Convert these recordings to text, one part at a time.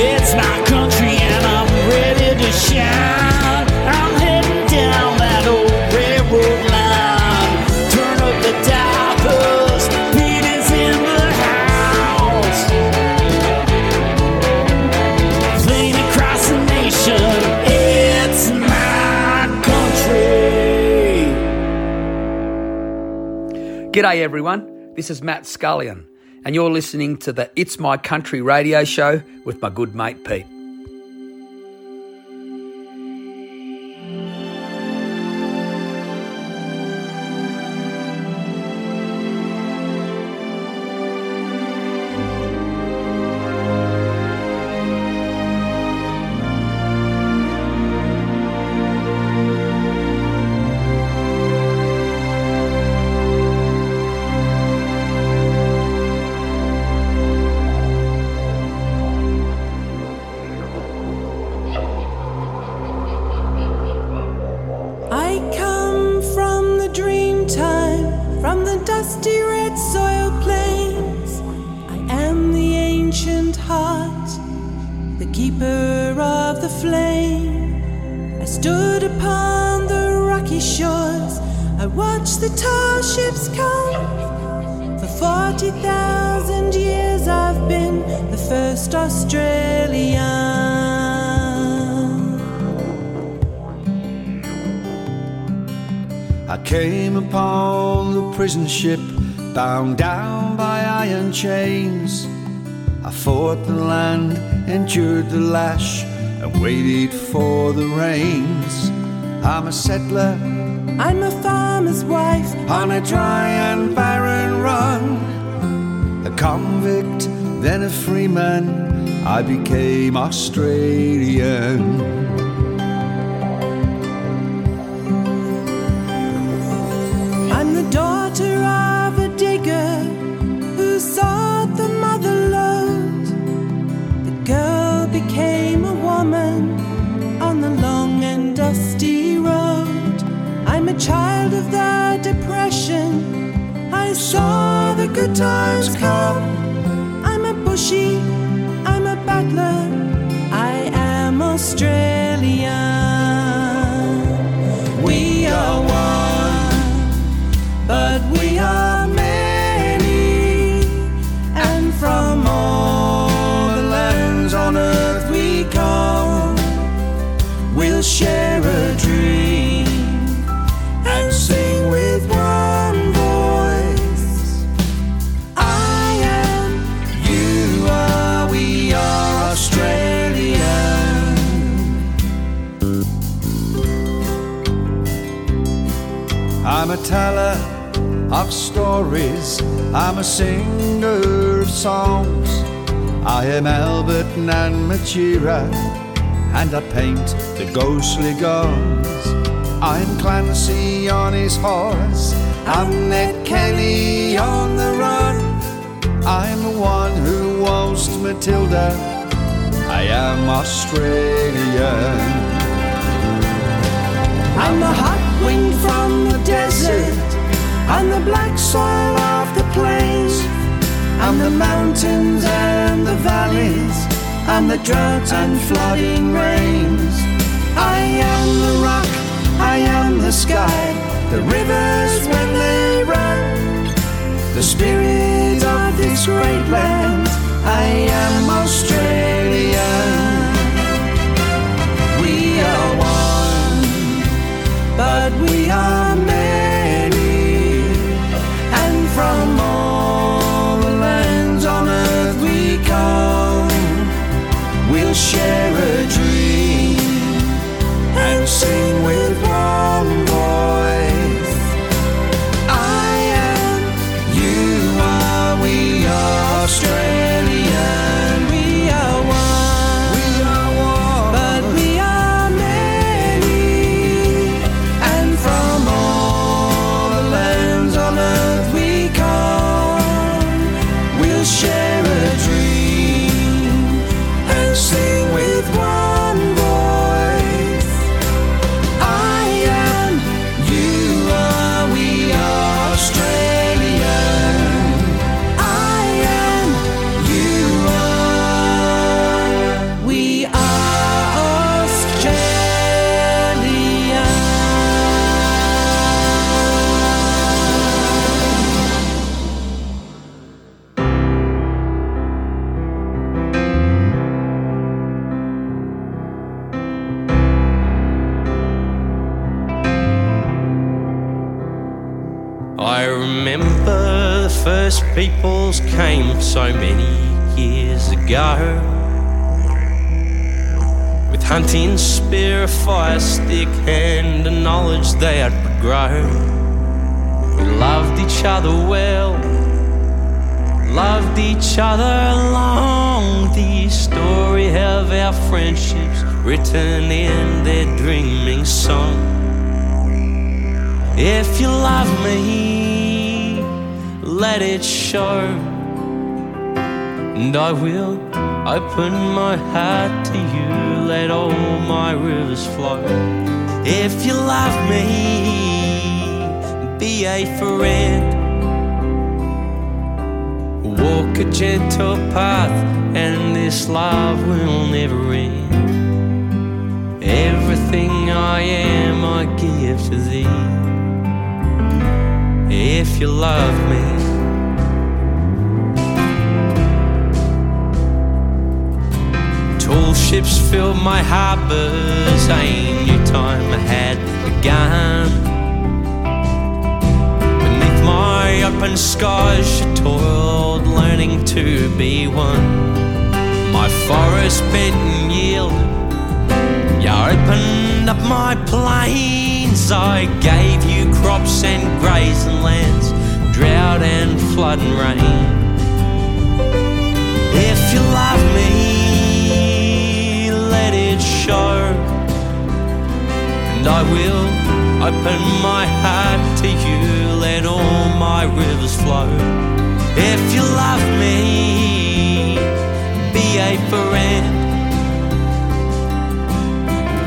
It's my country and I'm ready to shine. I'm down that old railroad line. Turn up the it's my country. G'day, everyone. This is Matt Scullion, and you're listening to the It's My Country radio show with my good mate Pete. Bound down by iron chains. I fought the land, endured the lash, and waited for the rains. I'm a settler I'm a farmer's wife. on a dry and barren run. A convict, then a free man, I became Australian. Good times come. Stories, I'm a singer of songs. I am Albert Nan Machira, and I paint the ghostly guns. I'm Clancy on his horse, I'm Ned Kelly on the run. I'm the one who waltzed Matilda, I am Australian. I'm the hot wind from the desert. I'm the black soil of the plains. I'm the mountains and the valleys. I'm the drought and flooding rains. I am the rock. I am the sky. The rivers when they run. The spirit of this great land. I am Australian. We are one but we are many, peoples came so many years ago. With hunting spear, a fire stick, and the knowledge they had grown. We loved each other well, loved each other long. The story of our friendships written in their dreaming song. If you love me, let it show. And I will open my heart to you, let all my rivers flow. If you love me, be a friend. Walk a gentle path, and this love will never end. Everything I am, I give to thee. If you love me, tall ships fill my harbors. A new time had begun. Beneath my open skies, you toiled, learning to be one. My forest bent and yielded. You opened up my plains. I gave you crops and grazing lands, drought and flood and rain. If you love me, And I will open my heart to you, let all my rivers flow. If you love me, be a friend.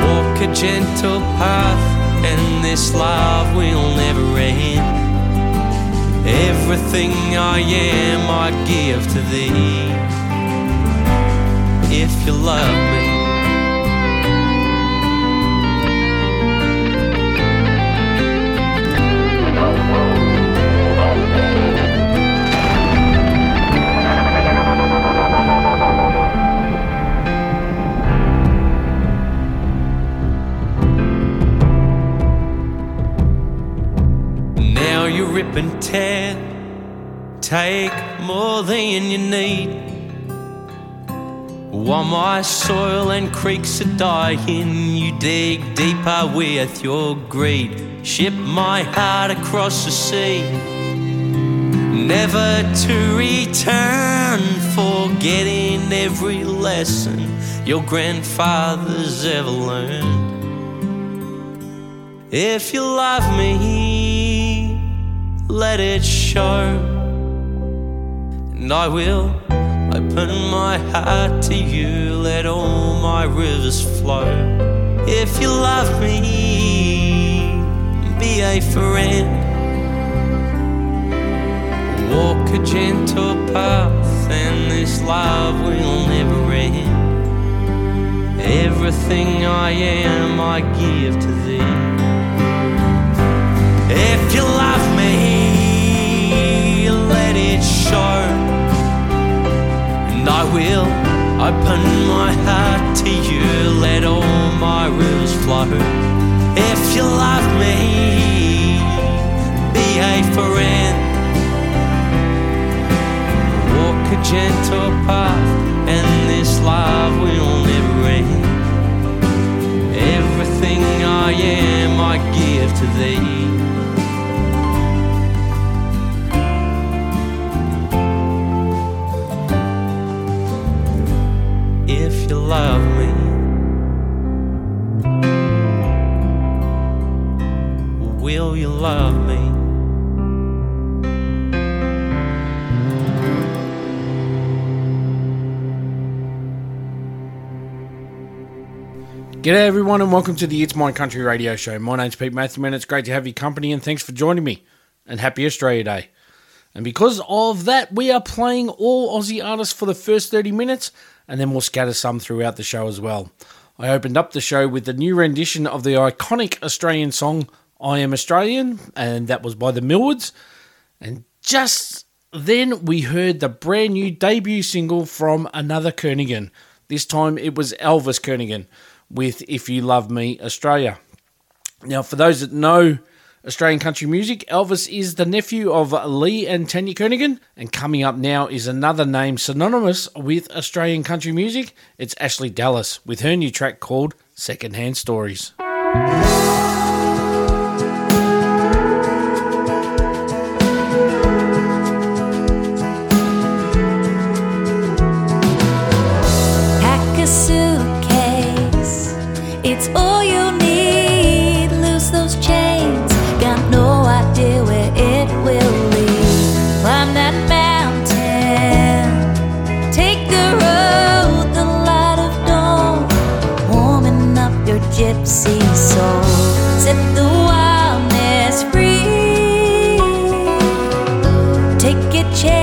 Walk a gentle path, and this love will never end. Everything I am, I give to thee. If you love me. Rip and tear, take more than you need. While my soil and creeks are dying, you dig deeper with your greed. Ship my heart across the sea, never to return, forgetting every lesson your grandfathers ever learned. If you love me, let it show. And I will open my heart to you, let all my rivers flow. If you love me, be a friend. Walk a gentle path, and this love will never end. Everything I am, I give to thee. If you love it show. And I will open my heart to you, let all my rivers flow. If you love me, be a friend. Walk a gentle path, and this love will never end. Everything I am, I give to thee. You love me, will you love me? G'day everyone and welcome to the It's My Country radio show. My name's Pete Matthew and it's great to have your company and thanks for joining me. And happy Australia Day. And because of that, we are playing all Aussie artists for the first 30 minutes and then we'll scatter some throughout the show as well. I opened up the show with the new rendition of the iconic Australian song I Am Australian and that was by the Millwards. And just then we heard the brand new debut single from another Kernaghan. This time it was Elvis Kernaghan with If You Love Me Australia. Now, for those that know Australian country music, Elvis is the nephew of Lee and Tania Kernaghan. And coming up now is another name synonymous with Australian country music. It's Ashleigh Dallas with her new track called Secondhand Stories. free. Take a chance.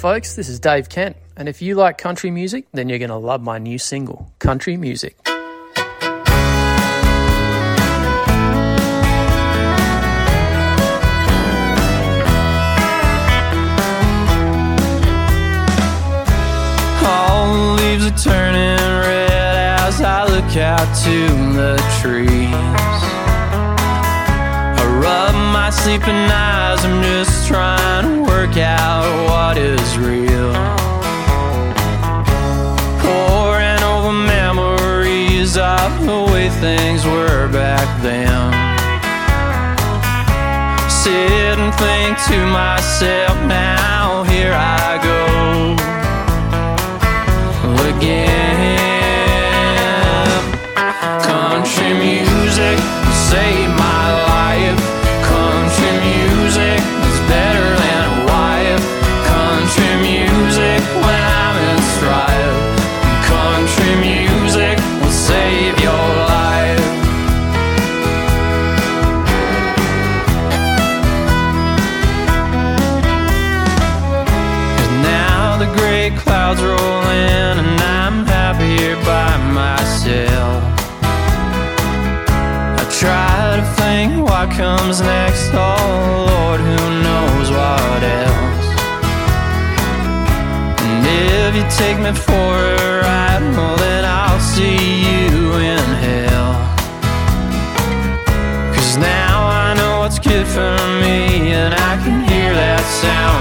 folks, this is Dave Kent, and if you like country music, then you're going to love my new single, Country Music. All the leaves are turning red as I look out to the trees my sleeping eyes. I'm just trying to work out what is real. Pouring over memories of the way things were back then. Sit and think to myself now, here I take me for a ride, well then I'll see you in hell. Cause now I know what's good for me, and I can hear that sound.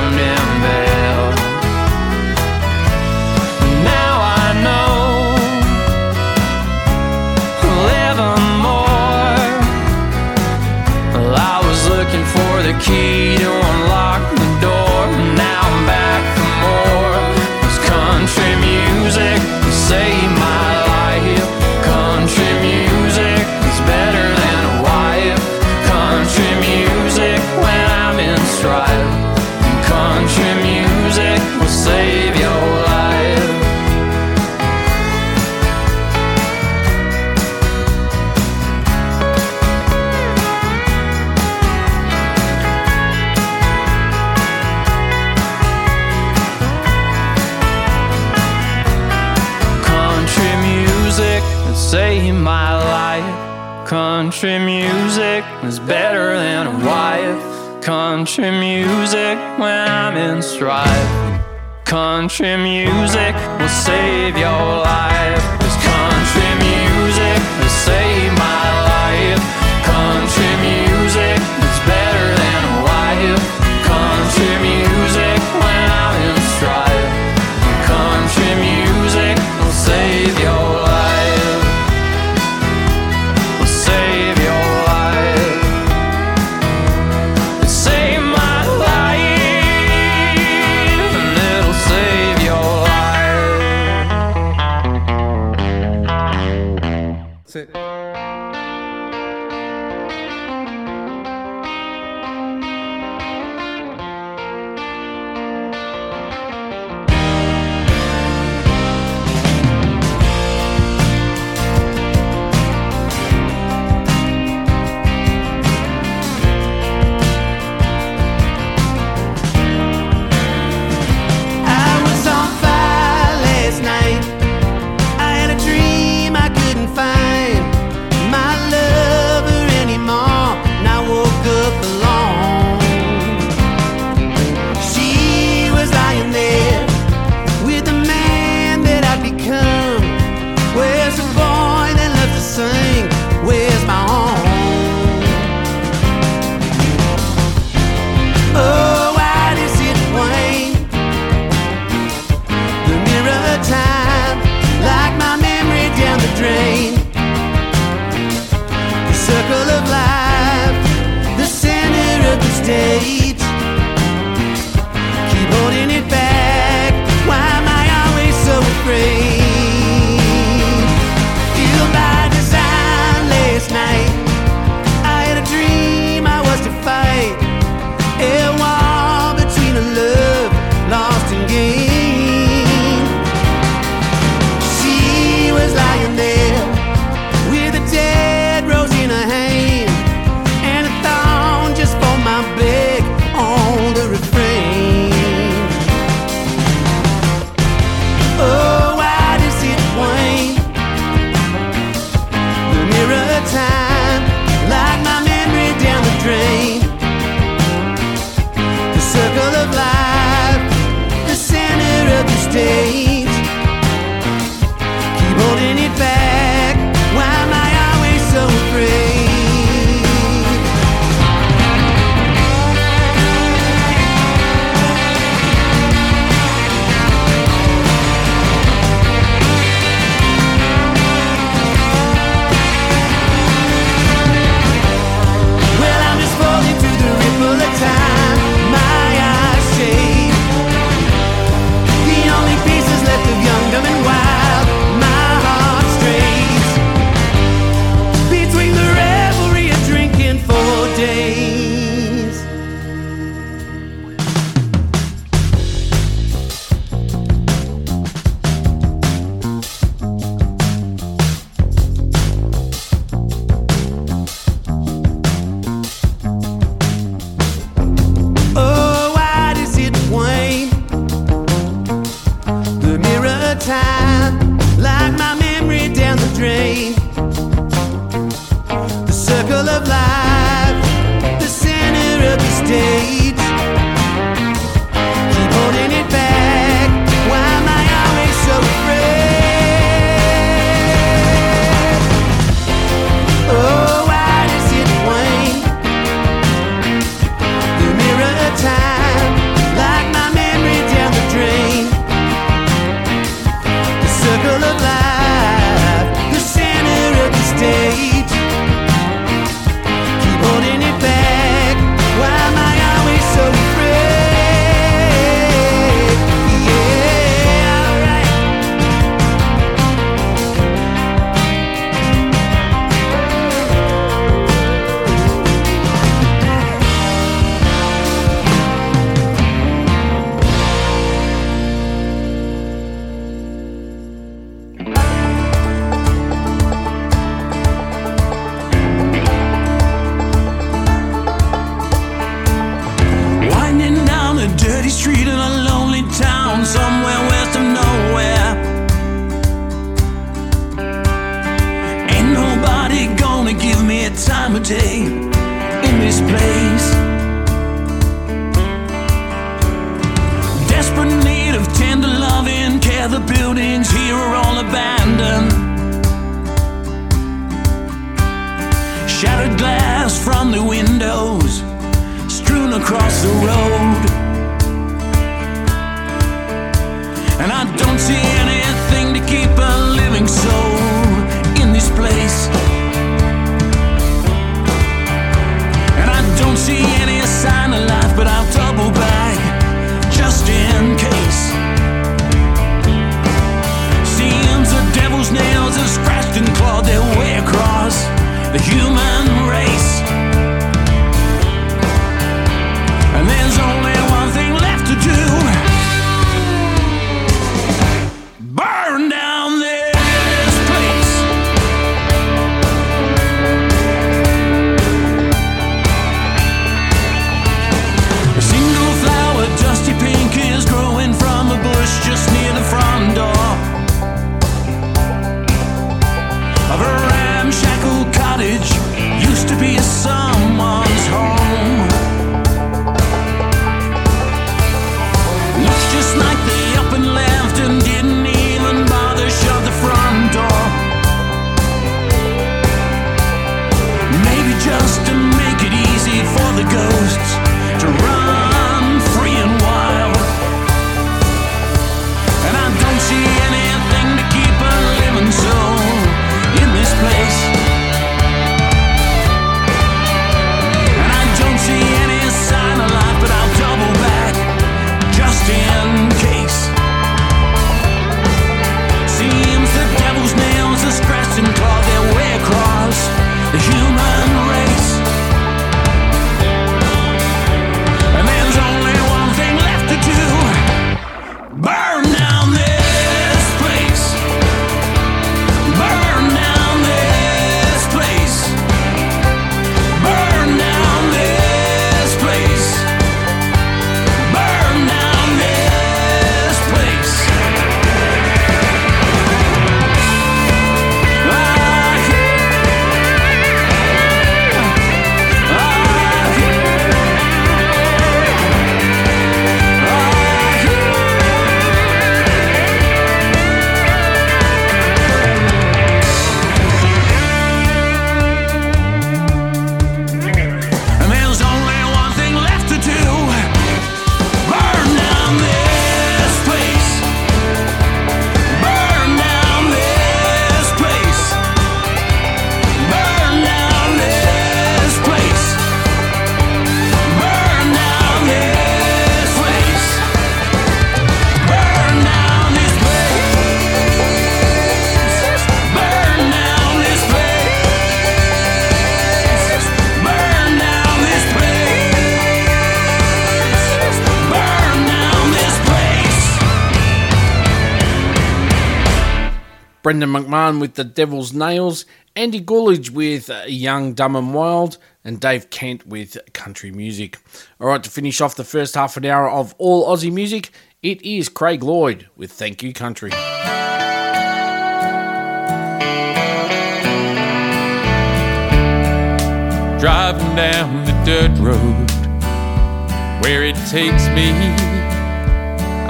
Country music when I'm in strife. Country music will save your life. It's country music has saved my life. Country music. Yeah, the buildings here are all abandoned. Shattered glass from the windows, strewn across the road. And I don't see McMahon with the Devil's Nails, Andy Golledge with uh, Young, Dumb and Wild, and Dave Kent with Country Music. All right, to finish off the first half an hour of all Aussie music, it is Craig Lloyd with Thank You Country. Driving down the dirt road where it takes me,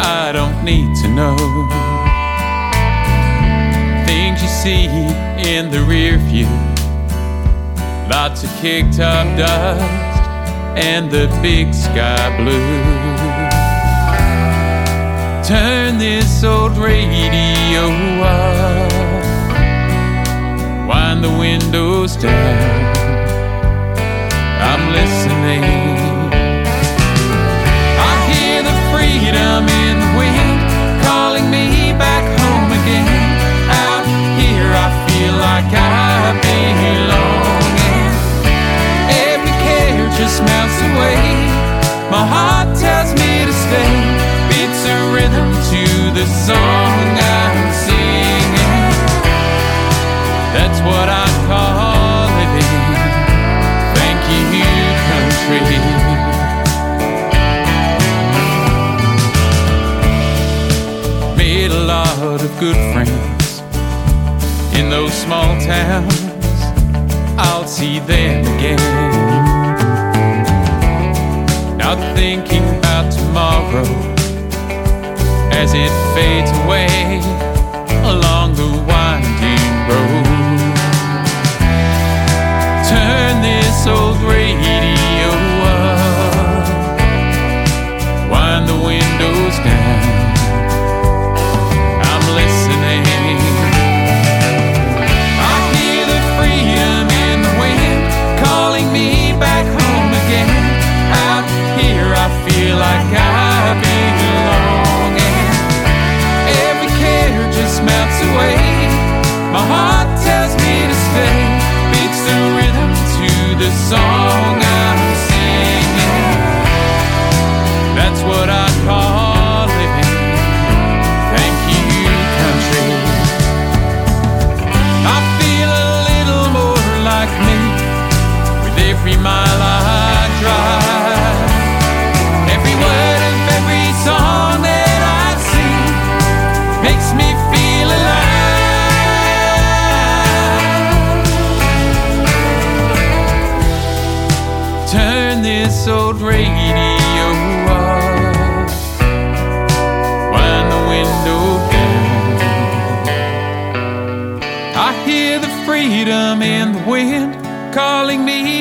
I don't need to know. See in the rear view, lots of kicked up dust and the big sky blue. Turn this old radio up, wind the windows down. I'm listening. Like I belong. And every care just melts away. My heart tells me to stay. It's a rhythm to the song I'm singing. That's what I call living. Thank you, country. Made a lot of good friends in those small towns. I'll see them again. Not thinking about tomorrow as it fades away along the winding road. Turn this old radio heart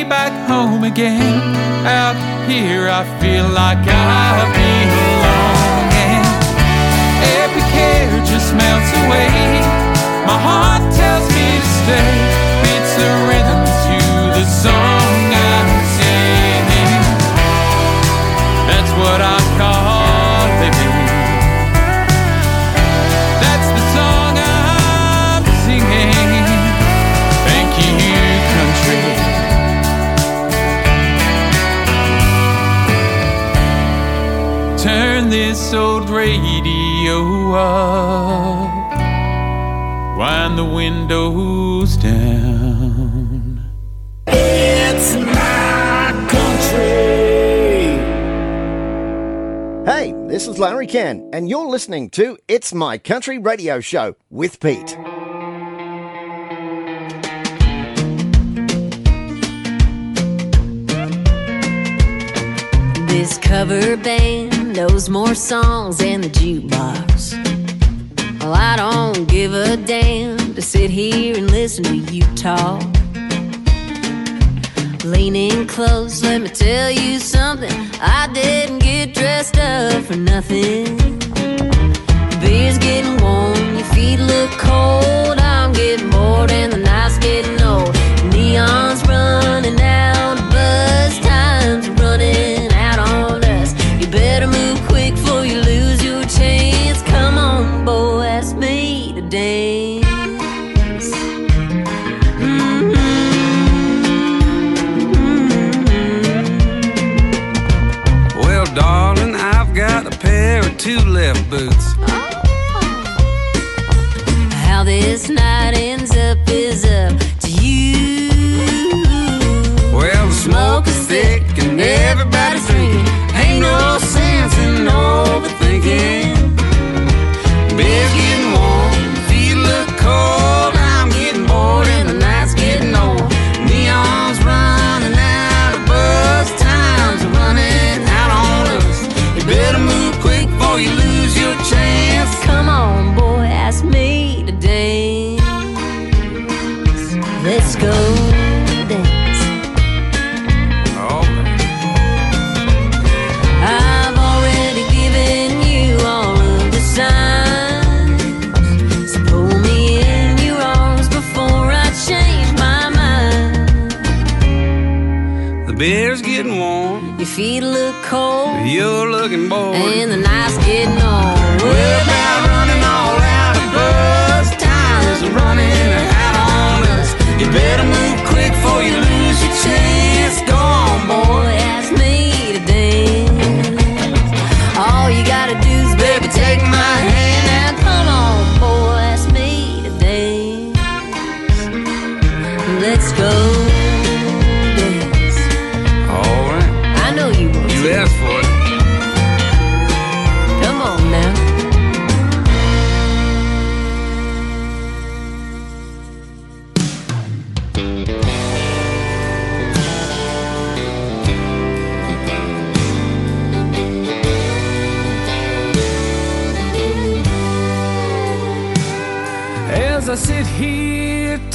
back home again. Out here, I feel like I belong. And every care just melts away. My heart tells me to stay. Turn this old radio up, wind the windows down. It's my country. Hey, this is Larry Ken, and you're listening to It's My Country Radio Show with Pete. This cover band knows more songs than the jukebox. Well, I don't give a damn to sit here and listen to you talk. Leaning close, let me tell you something. I didn't get dressed up for nothing. Beer's getting warm, your feet look cold. I'm getting bored and the night's getting old. Neon's running two left boots. How this night ends up is up to you. Well, the smoke is thick and everybody's drinking. Ain't no sense in overthinking. again.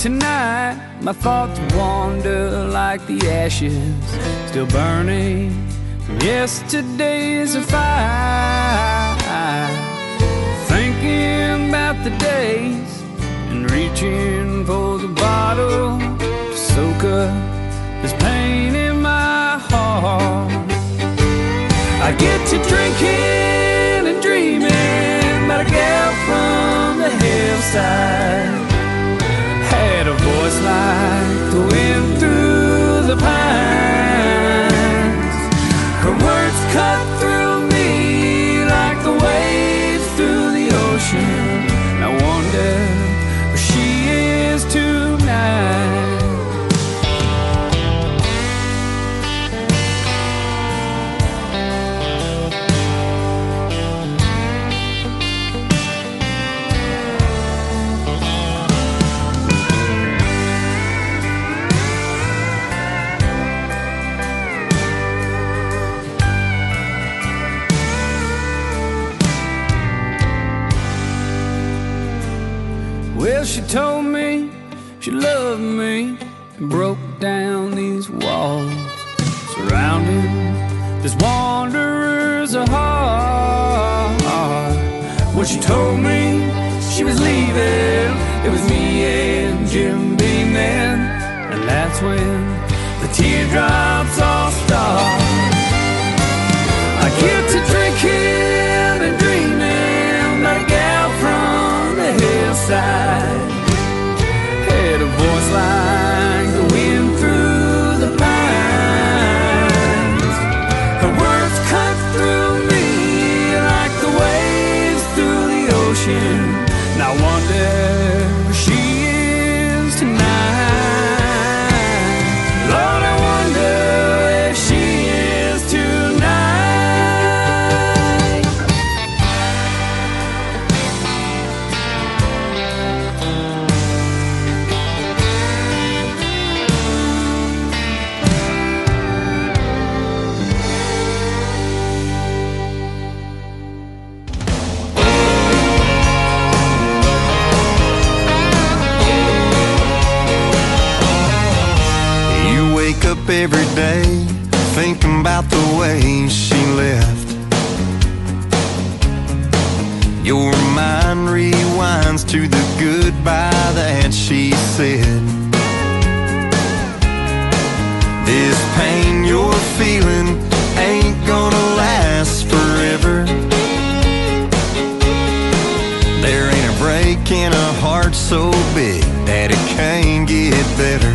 Tonight, my thoughts wander like the ashes still burning from yesterday's fire. Thinking about the days and reaching for the bottle to soak up this pain in my heart. I get to drinking and dreaming about a gal from the hillside. Voice like the wind through the pines. Her words cut through me like the waves through the ocean. Told me she loved me and broke down these walls surrounding this wanderer's heart. When she told me she was leaving, it was me and Jim Beam then, and that's when the teardrops so big that it can't get better.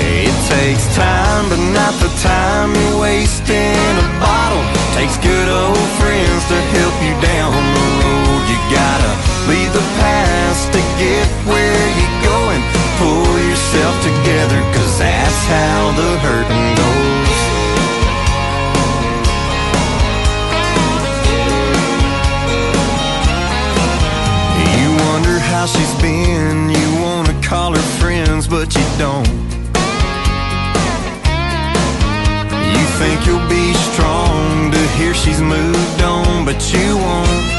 It takes time, but not the time you waste in a bottle. Takes good old friends to help you down the road. You gotta leave the past to get where you're going. Pull yourself together, cause that's how the hurting she's moved on, but you won't.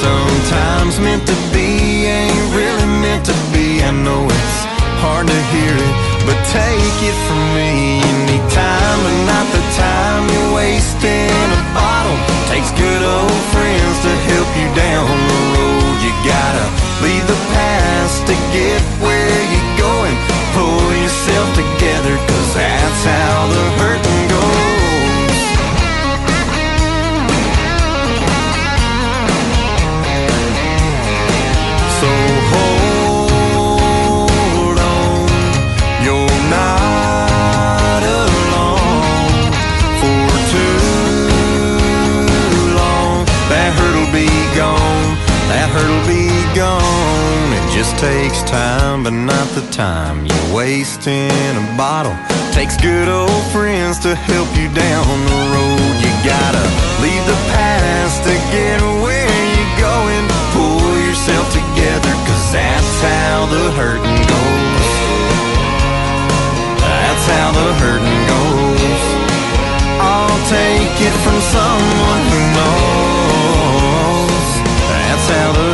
Sometimes meant to be ain't really meant to be. I know it's hard to hear it, but take it from me. You need time, but not the time you waste in A bottle takes good old friends to help you down the road. You gotta leave the past to get where you're going. Pull yourself together. Just takes time, but not the time you waste in a bottle. Takes good old friends to help you down the road. You gotta leave the past to get where you're going. Pull yourself together, cause that's how the hurting goes. That's how the hurting goes. I'll take it from someone who knows. That's how the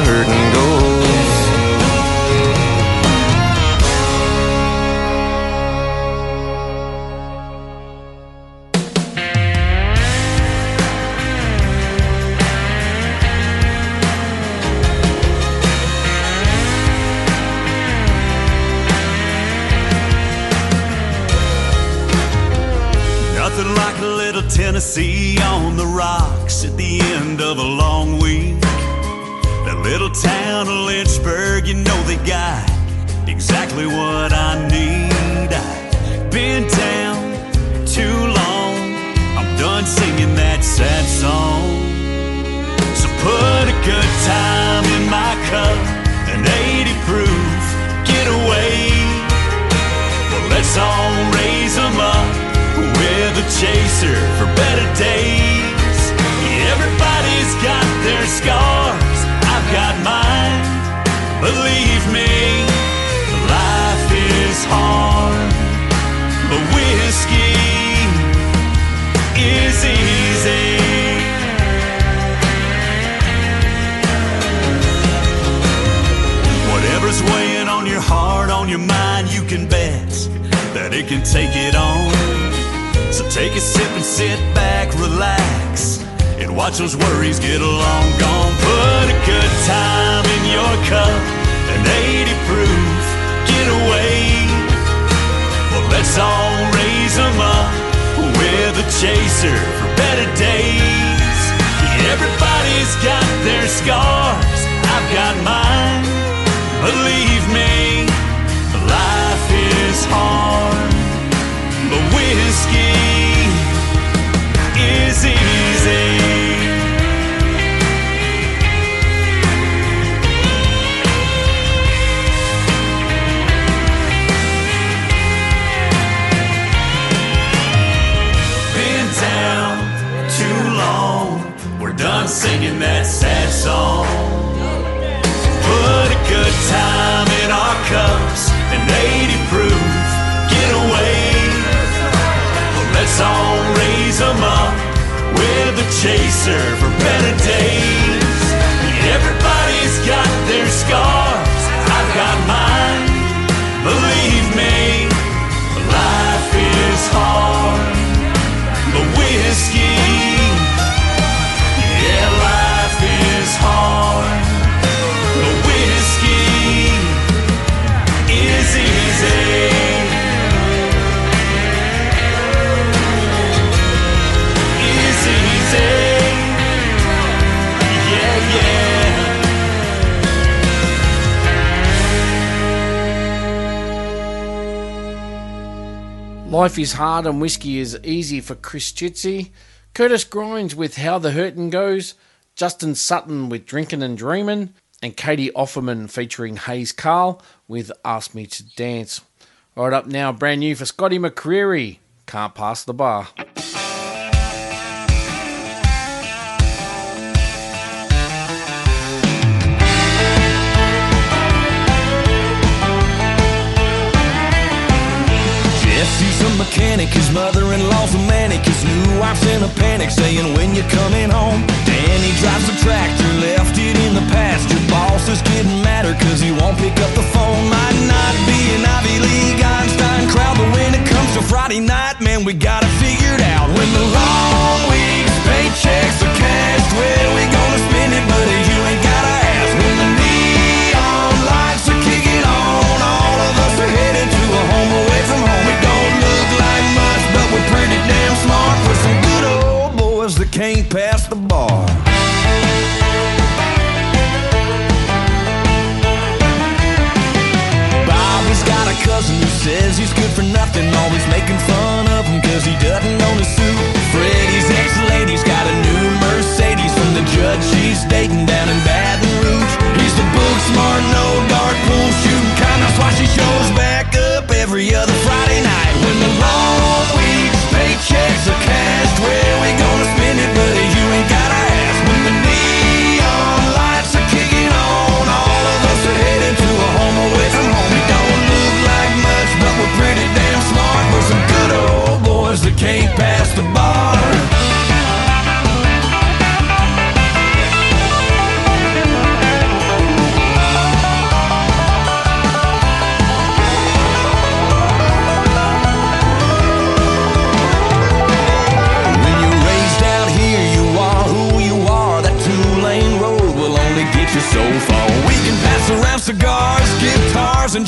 Life is hard and whiskey is easy for Chris Chitsey. Curtis Grimes with How the Hurtin' Goes. Justin Sutton with Drinkin' and Dreamin'. And Catie Offerman featuring Hayes Carll with Ask Me to Dance. Right up now, brand new for Scotty McCreery. Can't pass the bar. He's a mechanic, his mother-in-law's a manic. His new wife's in a panic, saying when you're coming home? Danny drives a tractor, left it in the pasture. Boss is getting madder cause he won't pick up the phone. Might not be an Ivy League Einstein crowd But when it comes to Friday night, man, we got it figured out. When the long weeks, paychecks are cashed, where we gonna spend it, buddy? ain't past the bar. Bobby's got a cousin who says he's good for nothing, always making fun of him cause he doesn't own a suit. Freddy's ex-lady's got a new Mercedes from the judge she's dating down in Baton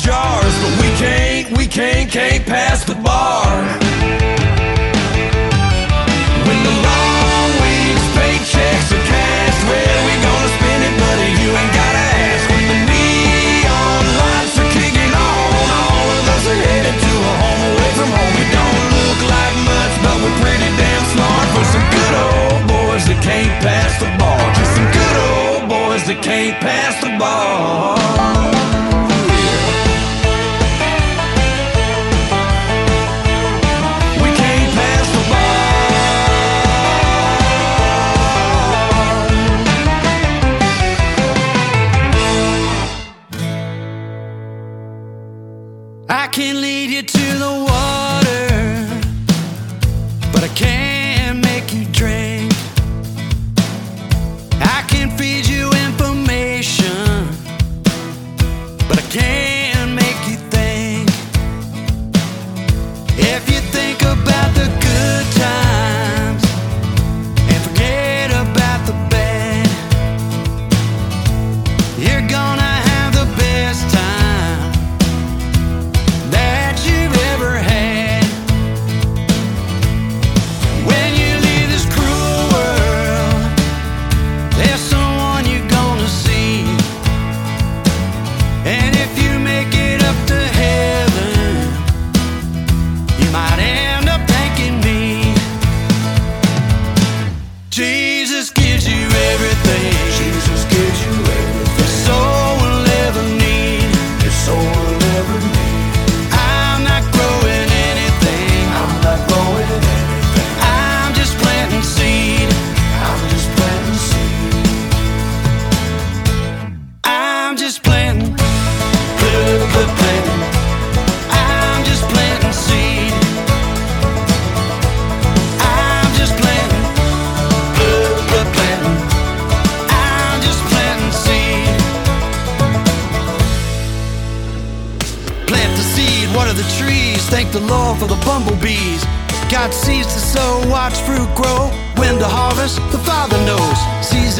jars, but we can't, we can't, can't pass the bar. When the long weeks, paychecks are cashed, we gonna spend it, buddy, you ain't gotta ask. When the neon lights are kicking on, all of us are headed to a home away from home. Don't look like much, but we're pretty damn smart for some good old boys that can't pass the ball. Just some good old boys that can't pass the bar.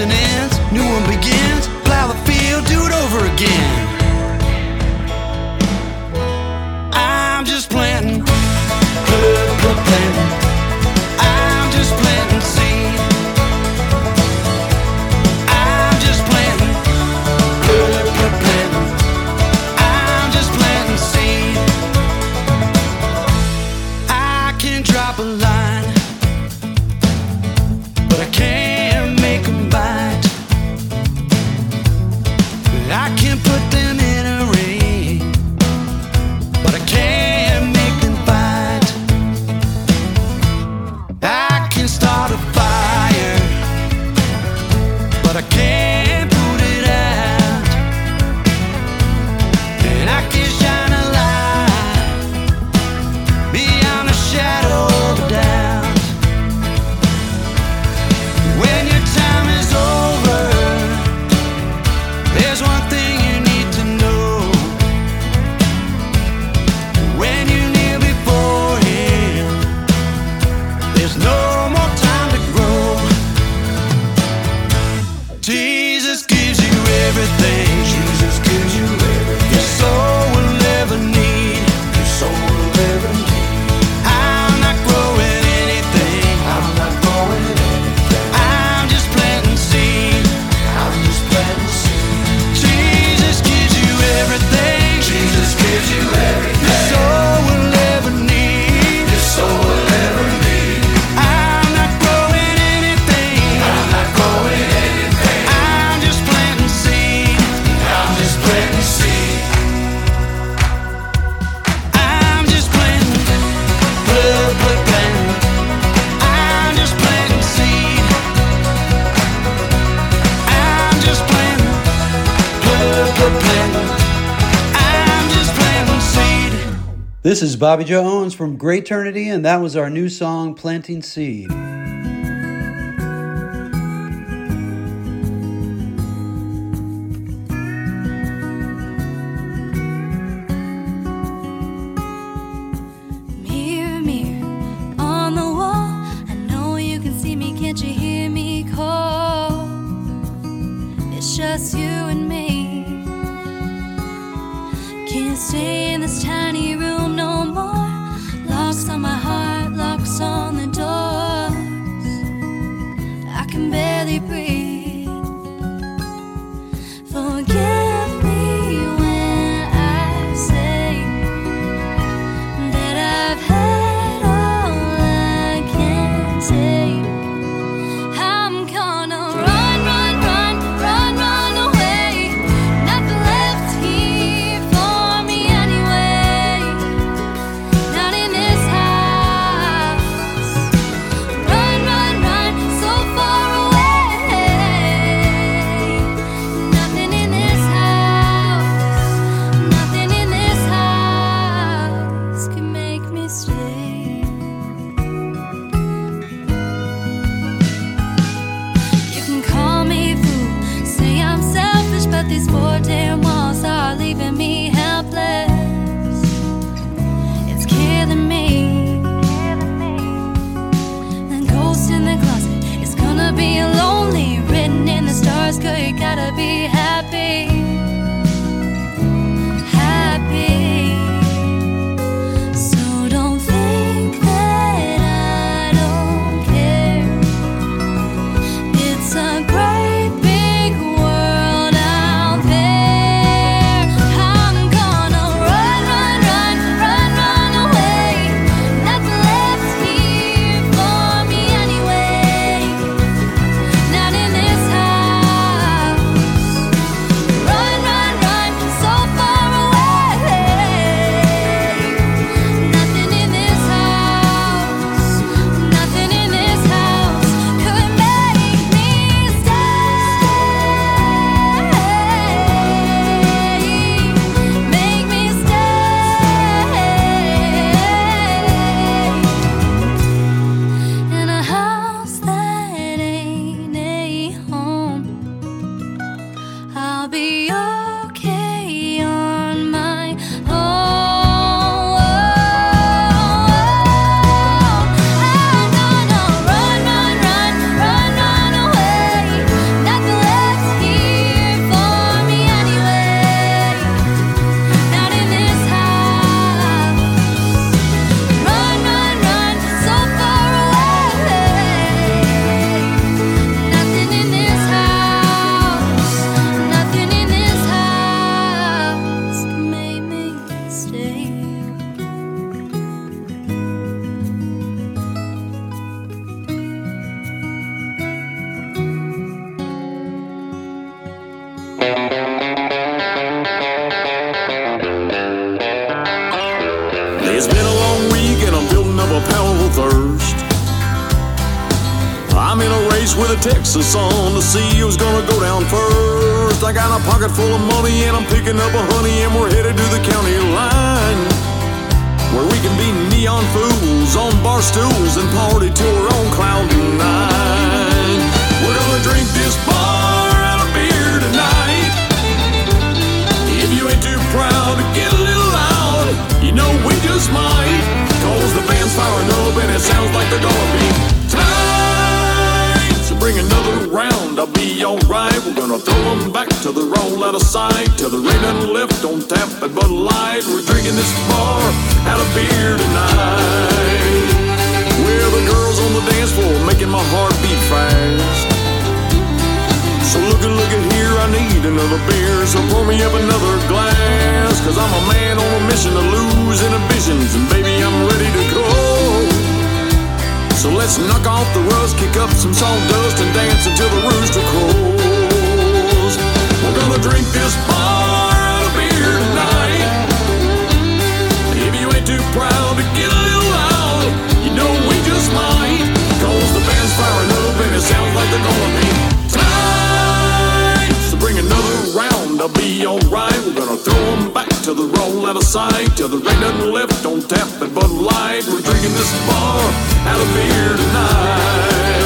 listening. Bobby Joe Owens from Greaternity, and that was our new song, Planting Seed. races on to see who's gonna go down first. I got a pocket full of money and I'm picking up a honey and we're headed to the county line where we can be neon fools on bar stools right. We're drinking this bar out of beer tonight. We're the girls on the dance floor making my heart beat fast. So look at, look at here, I need another beer. So pour me up another glass. Cause I'm a man on a mission to lose inhibitions. And baby, I'm ready to go. So let's knock off the rust, kick up some salt dust, and dance until the rooster crows. out of sight till the rain doesn't lift. Don't tap that Bud Light. We're drinking this bar out of beer tonight.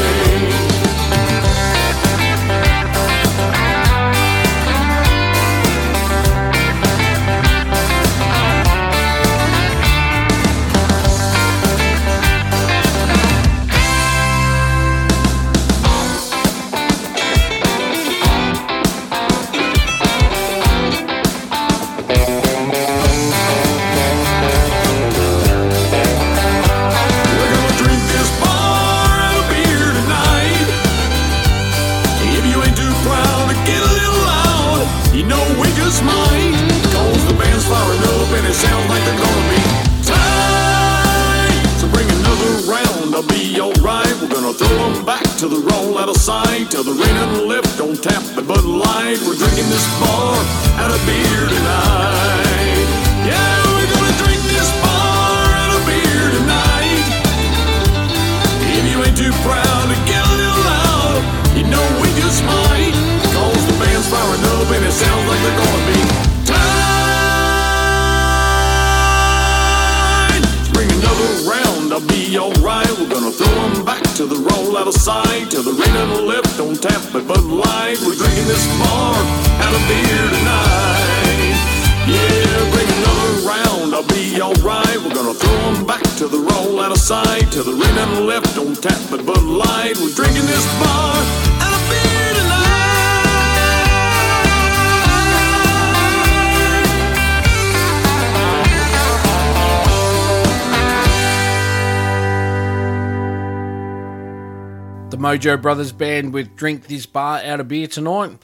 Mojo Brothers Band with Drink This Bar Out of Beer tonight.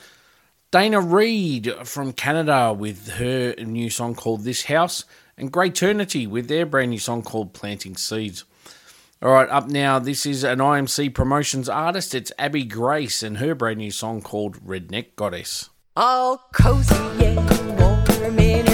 Dayna Reid from Canada with her new song called This House, and Greaternity with their brand new song called Planting Seeds. All right, up now, this is an IMC Promotions artist. It's Abby Grace and her brand new song called Redneck Goddess. All cozy and warm and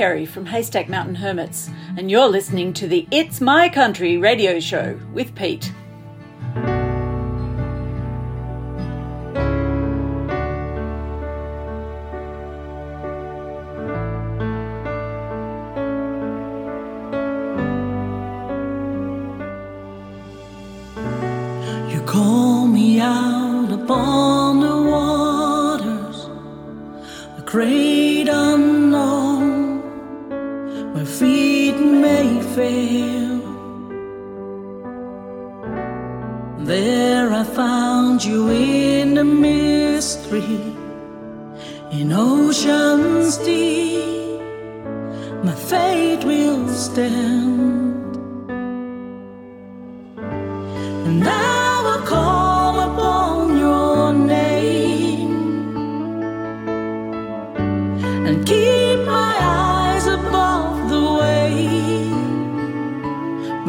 Kerry from Haystack Mountain Hermits, and you're listening to the It's My Country radio show with Pete.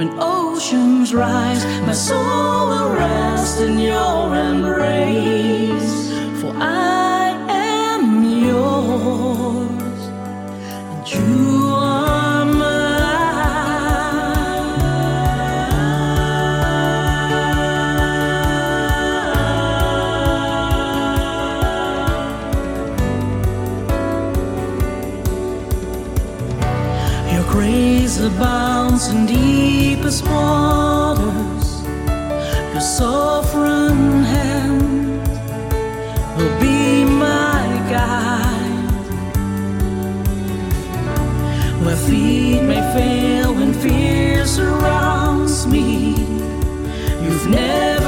When oceans rise, my soul will rest in your embrace. For I am yours, and you are mine. Your grace abounds indeed these waters, your sovereign hand will be my guide. My feet may fail when fear surrounds me. You've never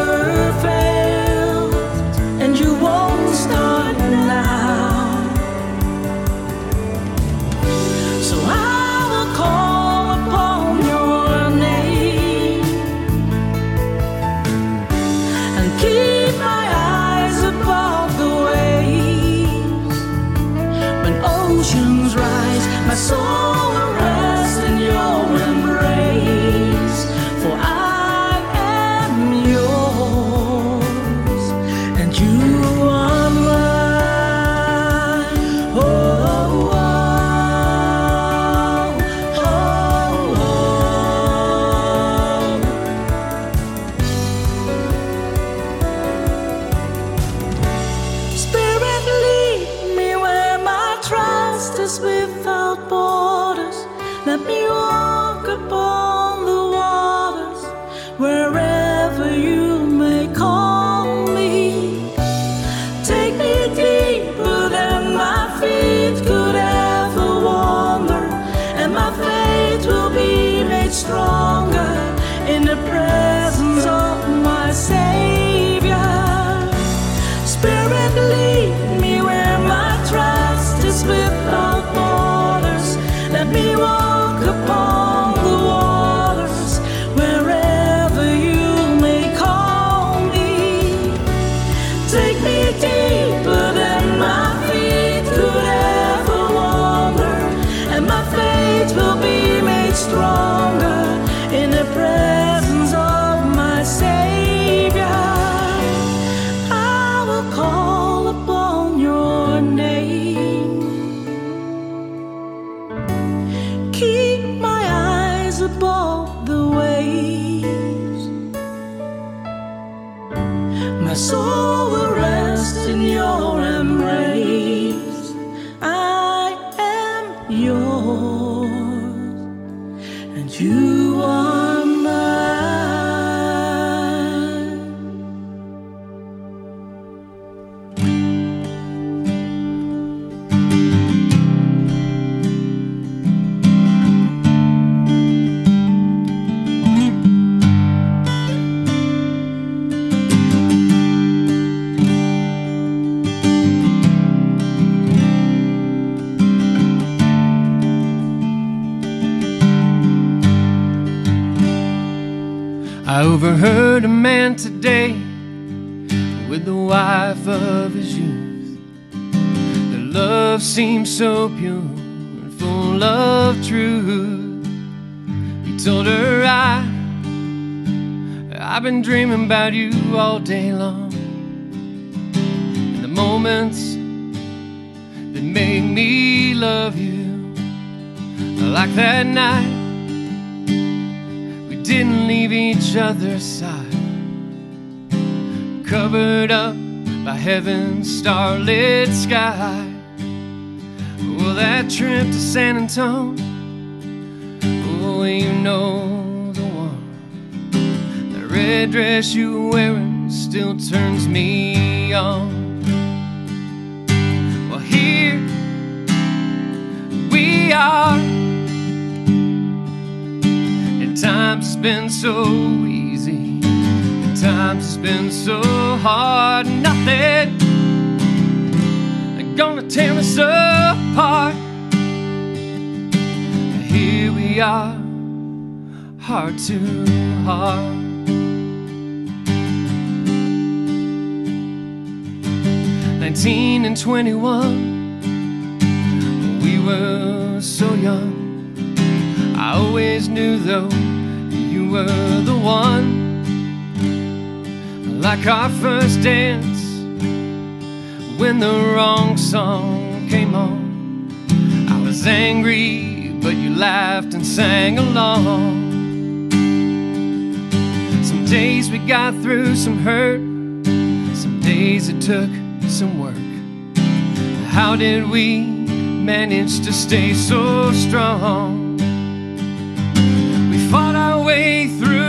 man today with the wife of his youth. The love seems so pure and full of truth. He told her, I, I've been dreaming about you all day long. And the moments that make me love you, like that night we didn't leave each other's side. Covered up by heaven's starlit sky. Well, that trip to San Antonio, oh, you know the one. That red dress you were wearing still turns me on. Well, here we are. At times been so easy, times it's been so hard. Nothing gonna tear us apart. And Here we are, heart to heart. Nineteen and twenty-one, we were so young. I always knew though you were the one. Like our first dance when the wrong song came on. I was angry, but you laughed and sang along. Some days we got through some hurt, some days it took some work. How did we manage to stay so strong? We fought our way through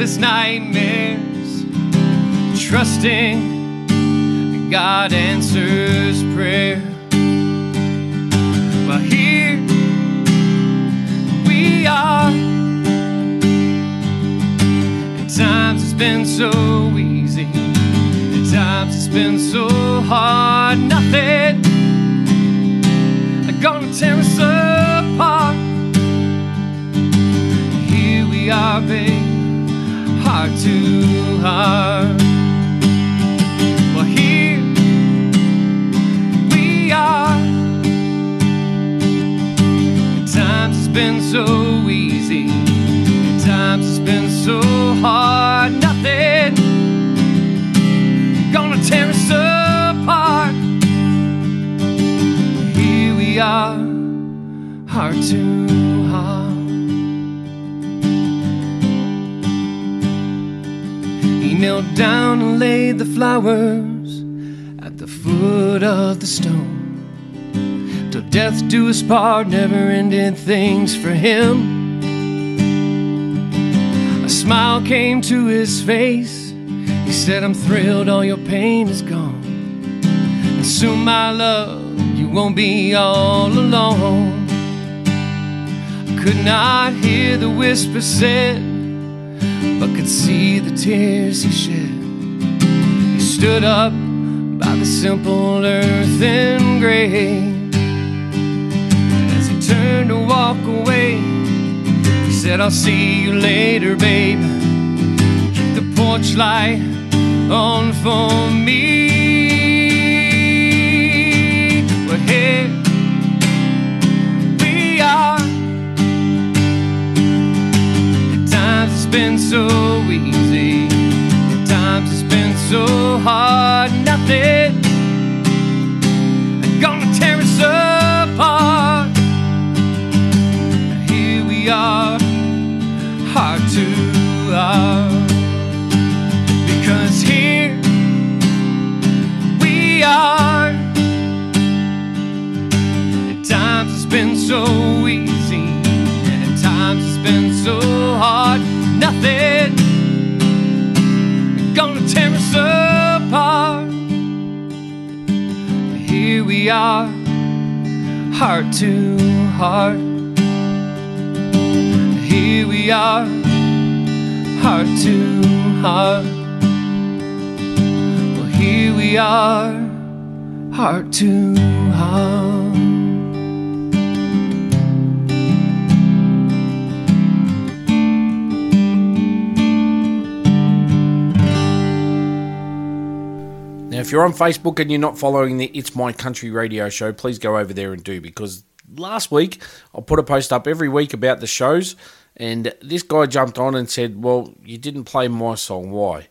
sleepless nightmares, trusting that God answers prayer. Well, here we are. At times it's been so easy, at times it's been so hard. Nothing gonna tear us apart. Here we are, babe, heart to heart. Well, here we are. Times it's been so easy, at times it's been so hard. Nothing gonna tear us apart. Here we are, heart to knelt down and laid the flowers at the foot of the stone. Till death do us part, never ended things for him. A smile came to his face. He said, I'm thrilled all your pain is gone. And soon, my love, you won't be all alone. I could not hear the whisper said, but could see the tears he shed. He stood up by the simple earthen grave. And as he turned to walk away, he said, I'll see you later, babe. Keep the porch light on for me. Heart to heart. Here we are, heart to heart. Well, here we are, heart to heart. If you're on Facebook and you're not following the It's My Country radio show, please go over there and do because last week I put a post up every week about the shows And this guy jumped on and said, Well, you didn't play my song. Why?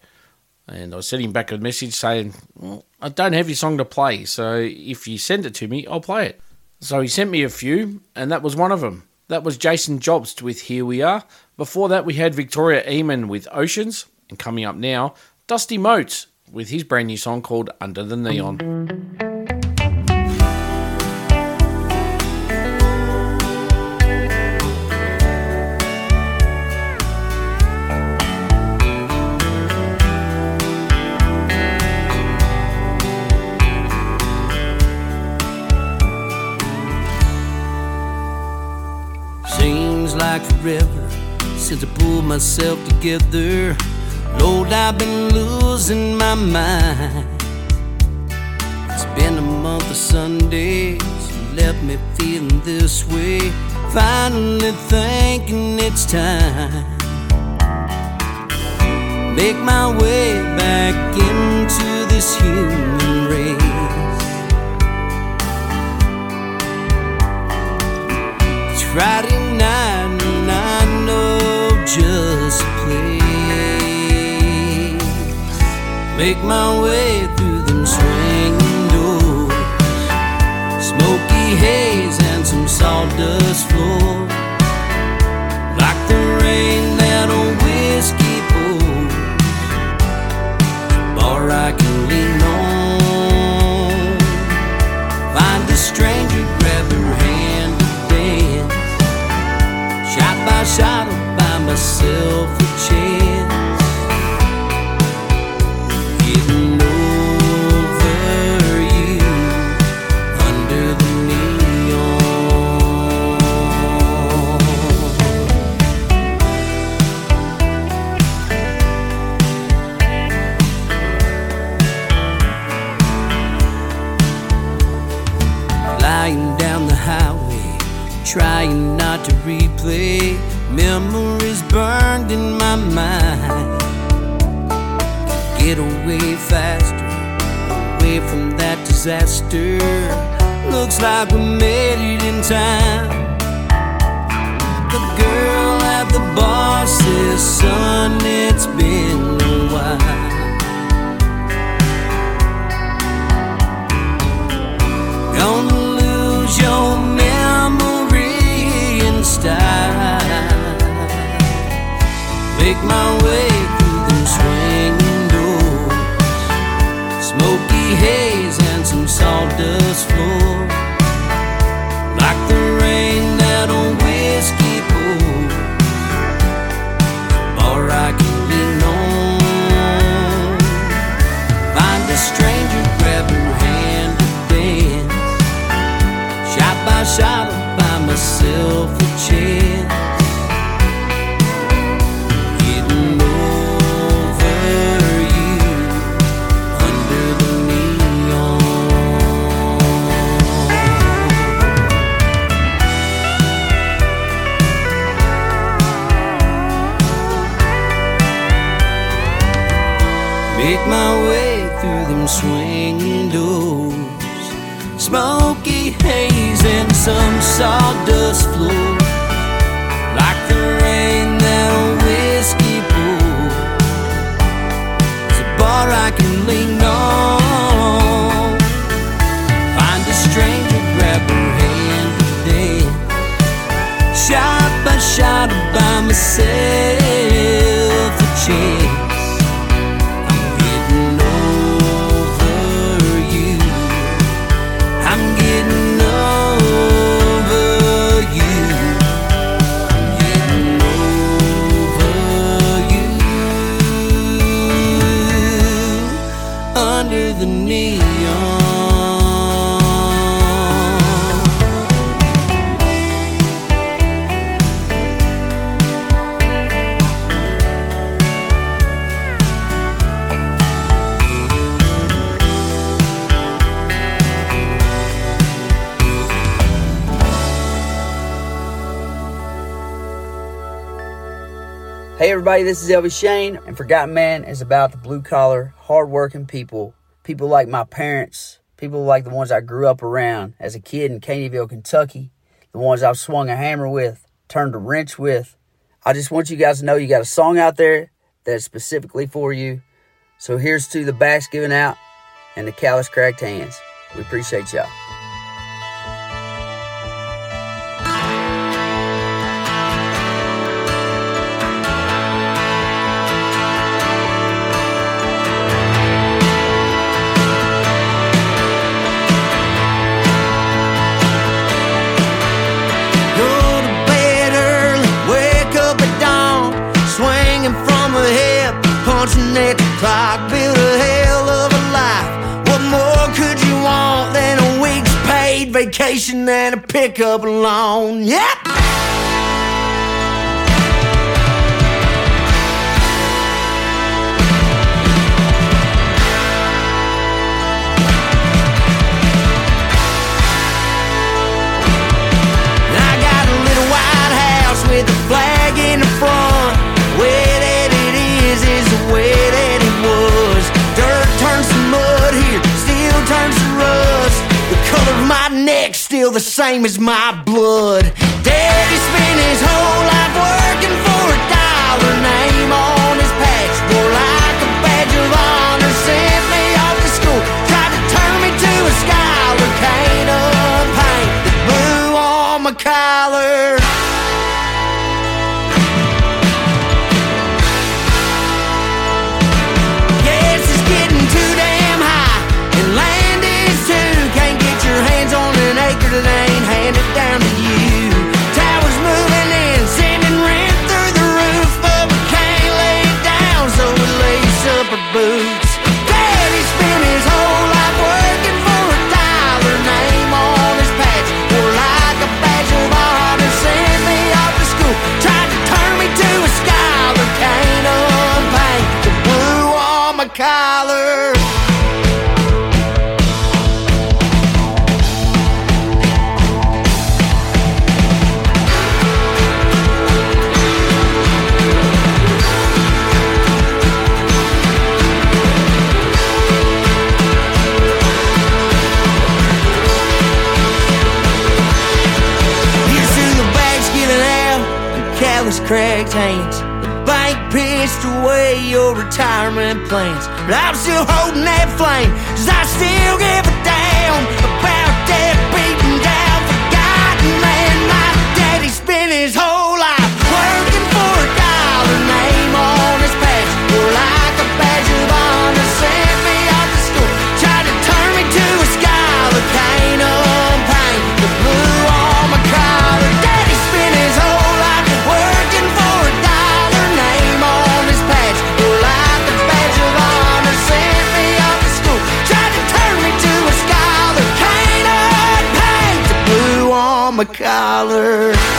And I sent him back a message saying, well, I don't have your song to play. So if you send it to me, I'll play it. So he sent me a few, and that was one of them. That was Jason Jobst with Here We Are. Before that, we had Victoria Eman with Oceans. And coming up now, Dusty Moats with his brand new song called Under the Neon. Seems like forever since I pulled myself together. Lord, I've been losing my mind. It's been a month of Sundays, left me feeling this way. Finally thinking it's time. Make my way back into this human race. It's Friday night and I know just Make my way through them swinging doors. Smoky haze and some sawdust floor. Trying not to replay memories burned in my mind. Get away faster, away from that disaster. Looks like we made it in time. The girl at the bar says, Son, it's been a while. My way through them swinging doors. Smoky haze and some sawdust floor. everybody. This is Elvie Shane, and Forgotten Man is about the blue collar, hardworking people. People like my parents, people like the ones I grew up around as a kid in Caneyville, Kentucky, the ones I've swung a hammer with, turned a wrench with. I just want you guys to know you got a song out there that's specifically for you. So here's to the backs giving out and the callous cracked hands. We appreciate y'all. vacation and a pickup loan. Yep. with a flag in the front. name is my blood. Damn The bank pitched away your retirement plans. But I'm still holding that flame, cause I still give a damn. dollar.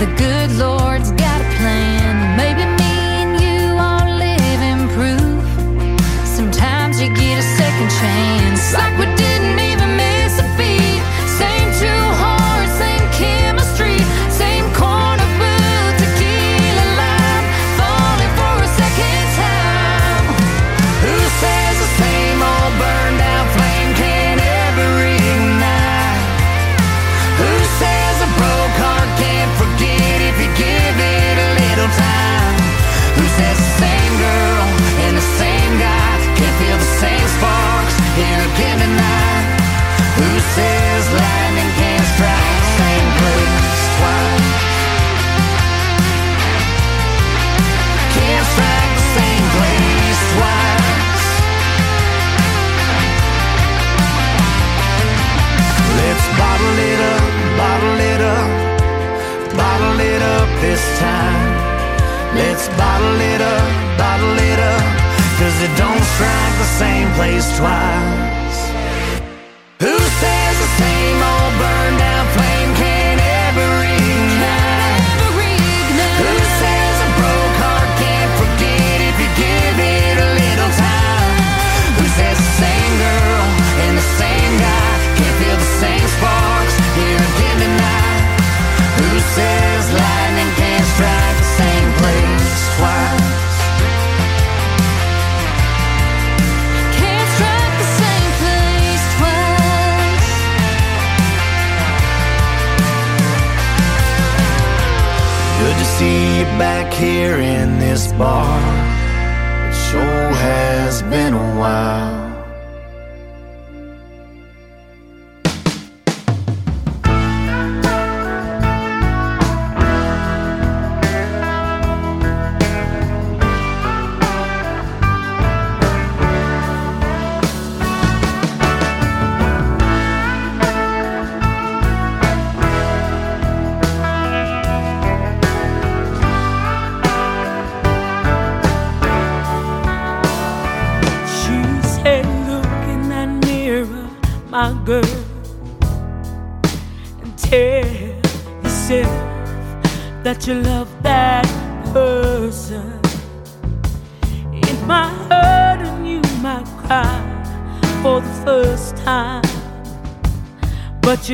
the good Lord's got a plan. don't strike the same place twice. here in this bar. It sure has been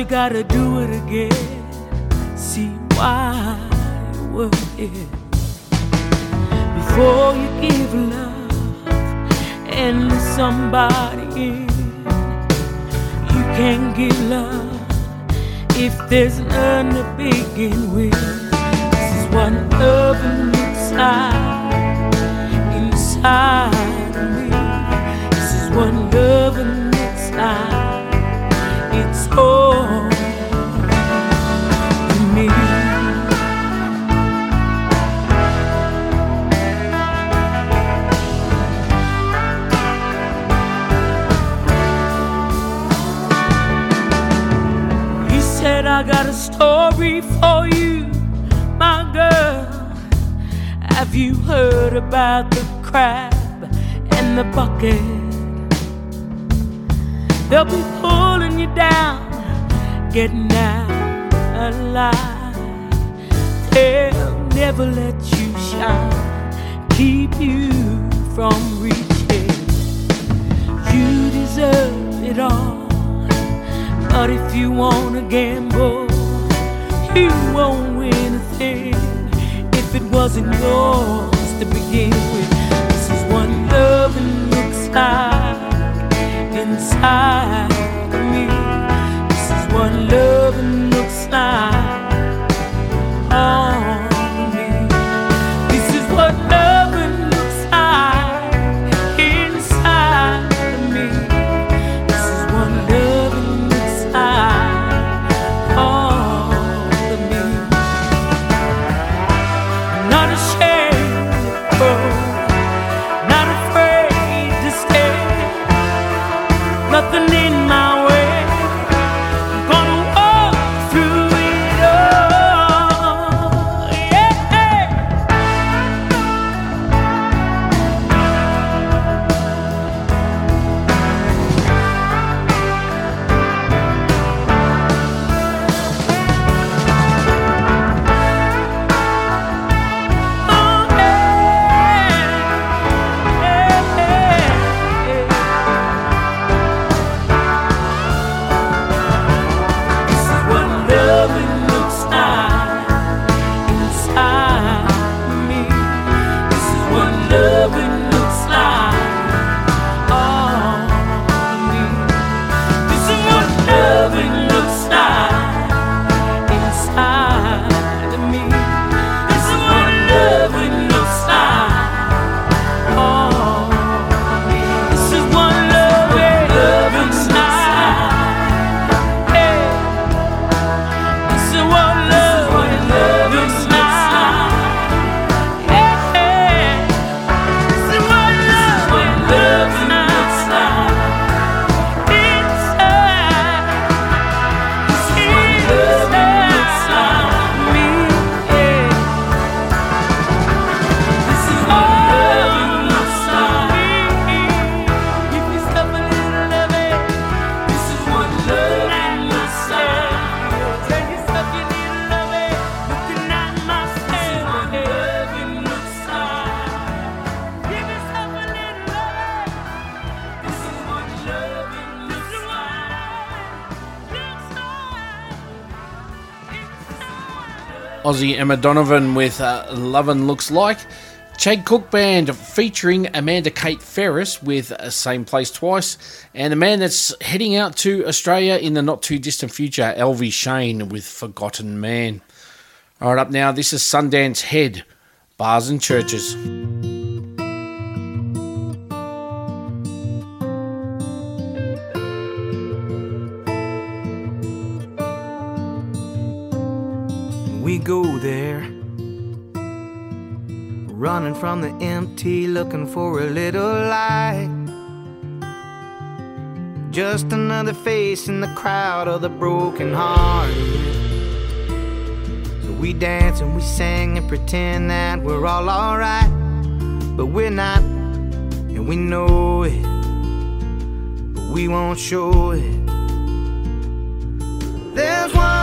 gotta do getting out alive. They'll never let you shine, keep you from reaching. You deserve it all, but if you wanna gamble, you won't win a thing if it wasn't yours to begin with. This is what loving looks like inside me what loving looks like. Oh. Aussie Emma Donovan with uh, Lovin' Looks Like. Chad Cooke Band featuring Amanda Kate Ferris with uh, Same Place Twice. And a man that's heading out to Australia in the not too distant future, Elvie Shane with Forgotten Man. All right, up now, this is Sundance Head, Bars and Churches. Go there, running from the empty, looking for a little light. Just another face in the crowd of the broken heart. So we dance and we sing and pretend that we're all alright, but we're not, and we know it, but we won't show it. There's one.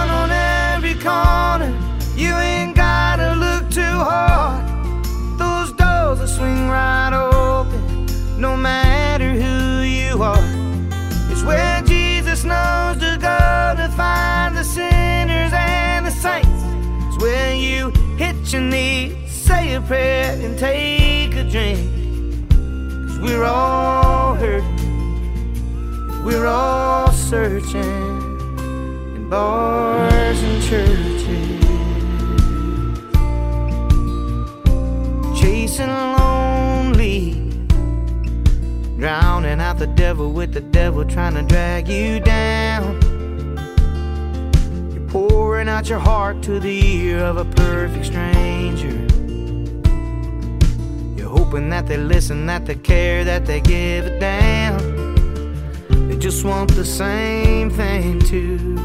You ain't gotta look too hard. Those doors will swing right open, no matter who you are. It's where Jesus knows to go to find the sinners and the saints. It's where you hit your knees, say a prayer, and take a drink. Cause we're all hurting, we're all searching in bars and churches. Chasing lonely, drowning out the devil with the devil trying to drag you down. You're pouring out your heart to the ear of a perfect stranger. You're hoping that they listen, that they care, that they give a damn. They just want the same thing too.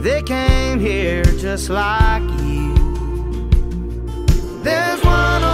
They came here just like you. There's one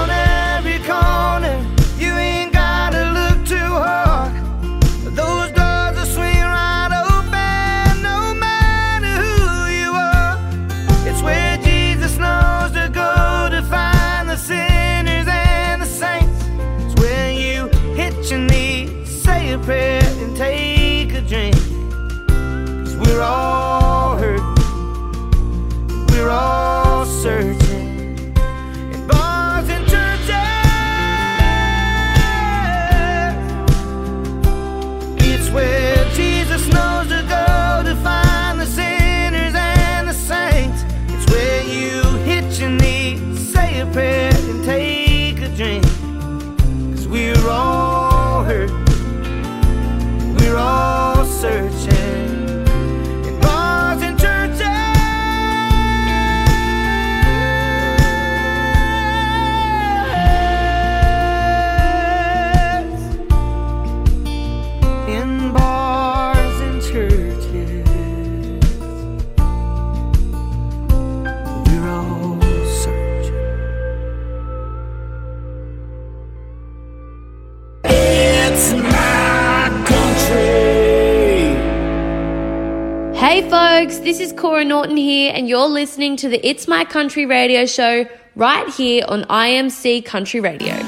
Cora Norton here, and you're listening to the It's My Country radio show right here on IMC Country Radio.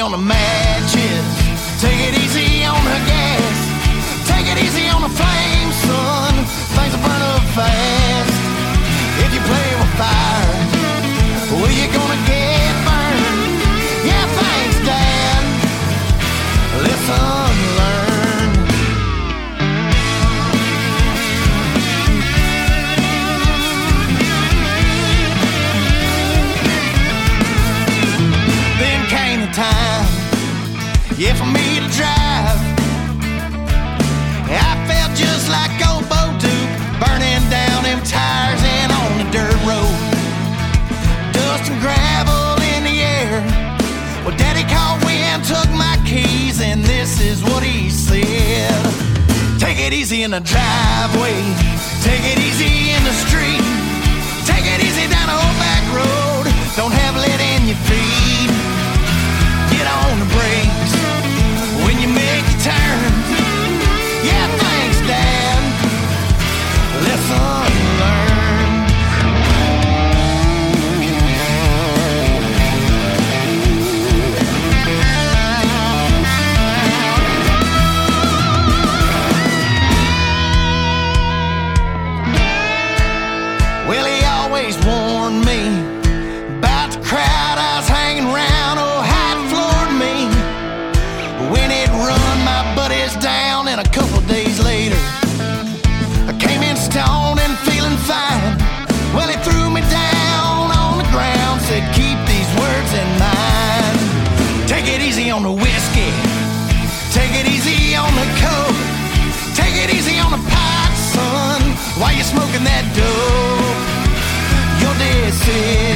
on the matches. Take it easy on the gas. Take it easy on the flame, son. Things are burn up fast. If you play with fire, well, you're gonna get burned. Yeah, thanks, Dad. Listen. easy in the driveway. Take it easy in the street. Take it easy down a old back road. Don't have lead in your feet. Get on the brake. sin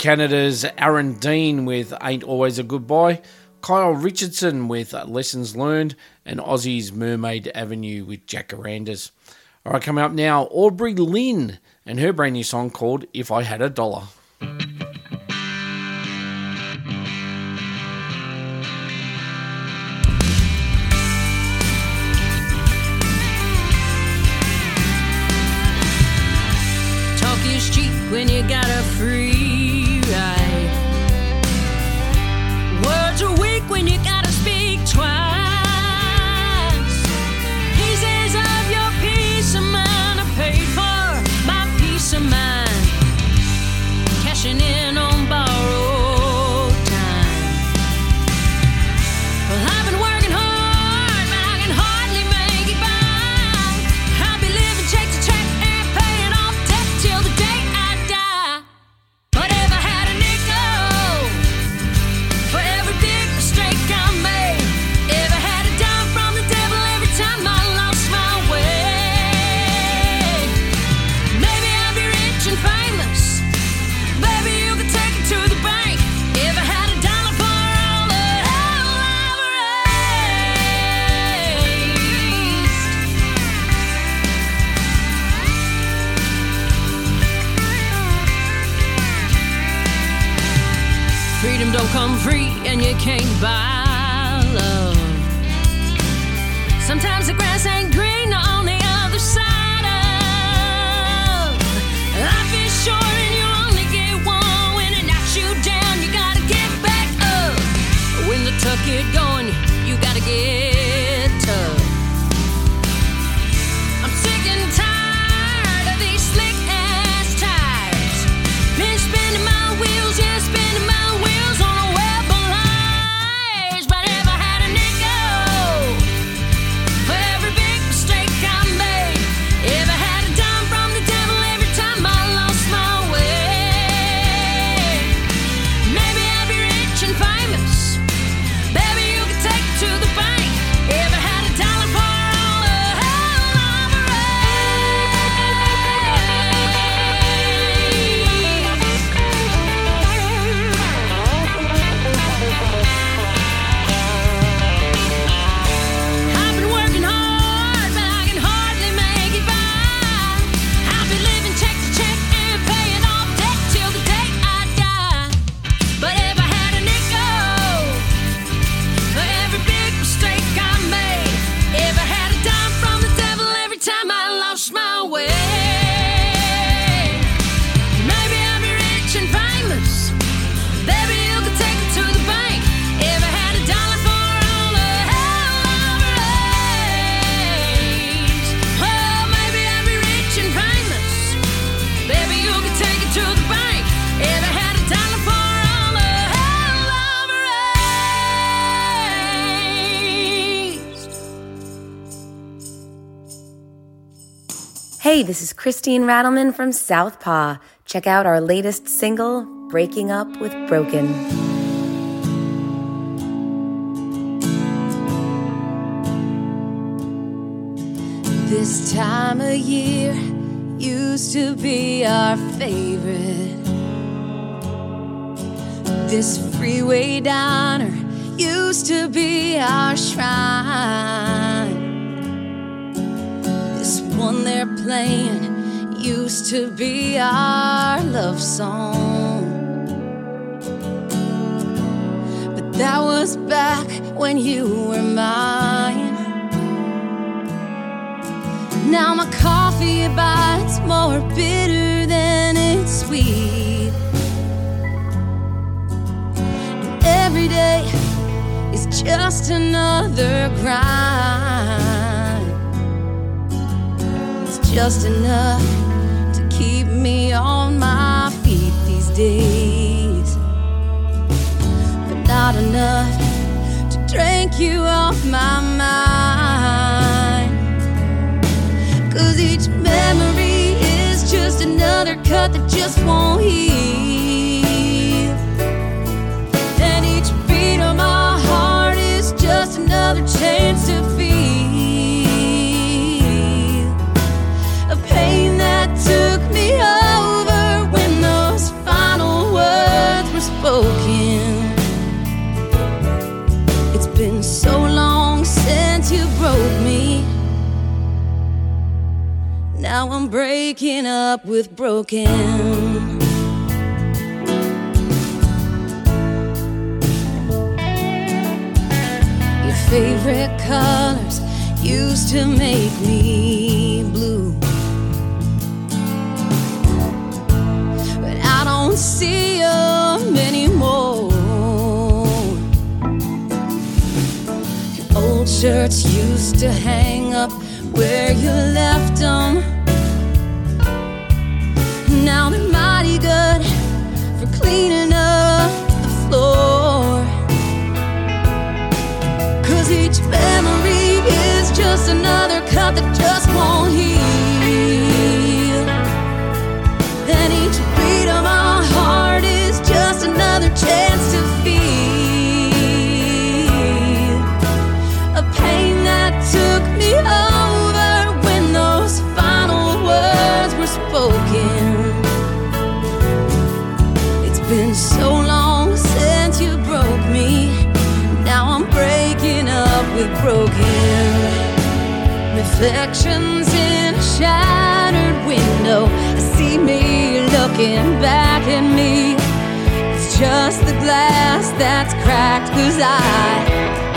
Canada's Aaron Dean with Ain't Always a Goodbye, Kyle Richardson with Lessons Learned, and Aussie's Mermaid Avenue with Jacarandas. All right, coming up now, Aubrey Lynn and her brand new song called If I Had a Dollar. Christine Rattleman from Southpaw. Check out our latest single, Breaking Up with Broken. This time of year used to be our favorite. This freeway diner used to be our shrine. This one they're playing used to be our love song. But that was back when you were mine. Now my coffee bites more bitter than it's sweet. And every day is just another grind. It's just enough keep me on my feet these days. But not enough to drink you off my mind. Cause each memory is just another cut that just won't heal. Breaking up with broken. Your favorite colors used to make me blue. But I don't see them anymore. Your old shirts used to hang up where you left them. Now they're mighty good for cleaning up the floor. Cause each memory is just another cut that just won't heal. And each beat of my heart is just another chance reflections in a shattered window. I see me looking back at me. It's just the glass that's cracked, cause I,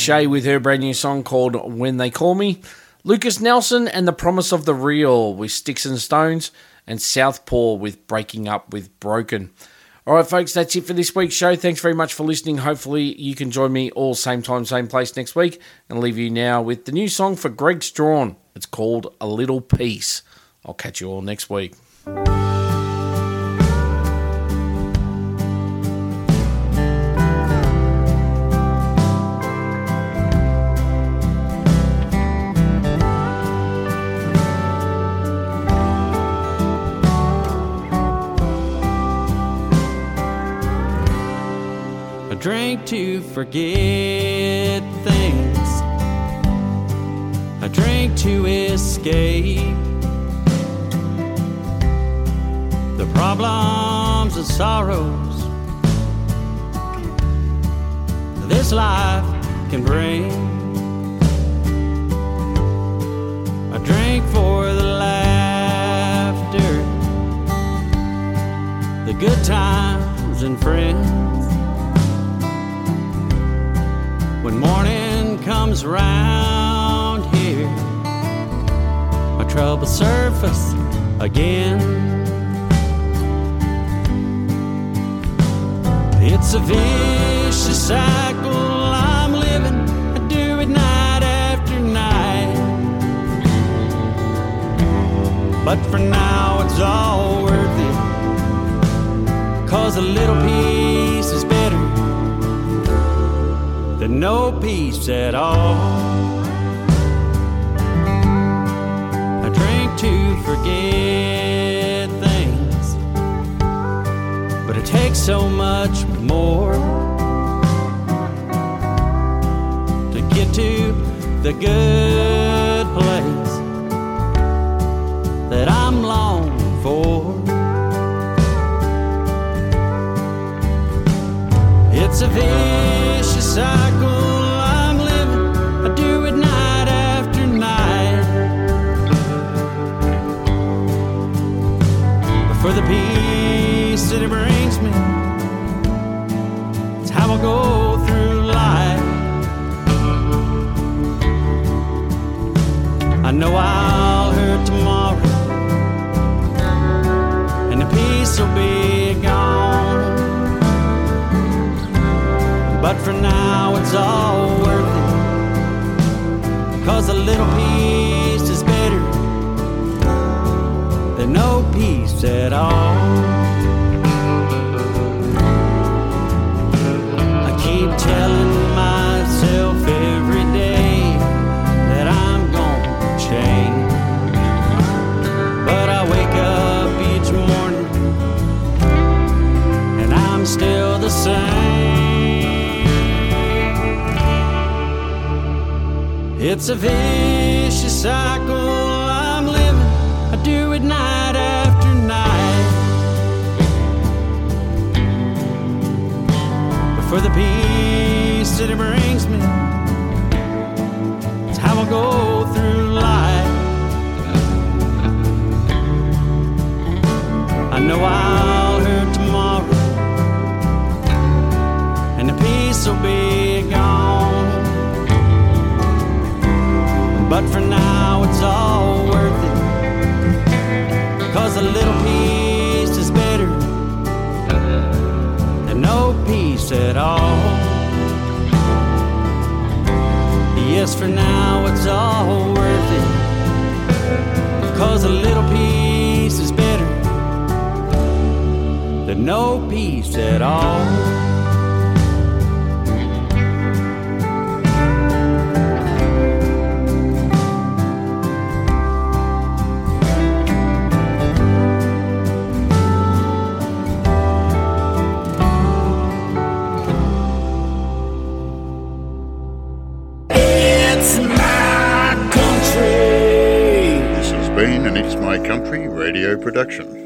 Shay with her brand new song called When They Call Me. Lukas Nelson and The Promise of the Real with Sticks and Stones. And Southpaw with Breaking Up with Broken. All right, folks, that's it for this week's show. Thanks very much for listening. Hopefully, you can join me all same time, same place next week. And leave you now with the new song for Greg Strawn. It's called A Little Peace. I'll catch you all next week. Forget things. I drink to escape the problems and sorrows this life can bring. I drink for the laughter, the good times and friends. When morning comes round here, my troubles surface again. It's a vicious cycle I'm living. I do it night after night. But for now, it's all worth it. Cause a little peace is better no peace at all. I drink to forget things, but it takes so much more to get to the good place that I'm longing for. It's a vicious I do it night after night. But for the peace that it brings me, it's how I go through life. I know I'll hurt tomorrow, and the peace will be for now, it's all worth it. Cause a little peace is better than no peace at all. It's a vicious cycle I'm living. I do it night after night. But for the peace that it brings me, it's how I go through life. I know I'll hurt tomorrow, and the peace will be But for now, it's all worth it. Cause a little peace is better than no peace at all. Yes, for now, it's all worth it. Cause a little peace is better than no peace at all. Country radio production.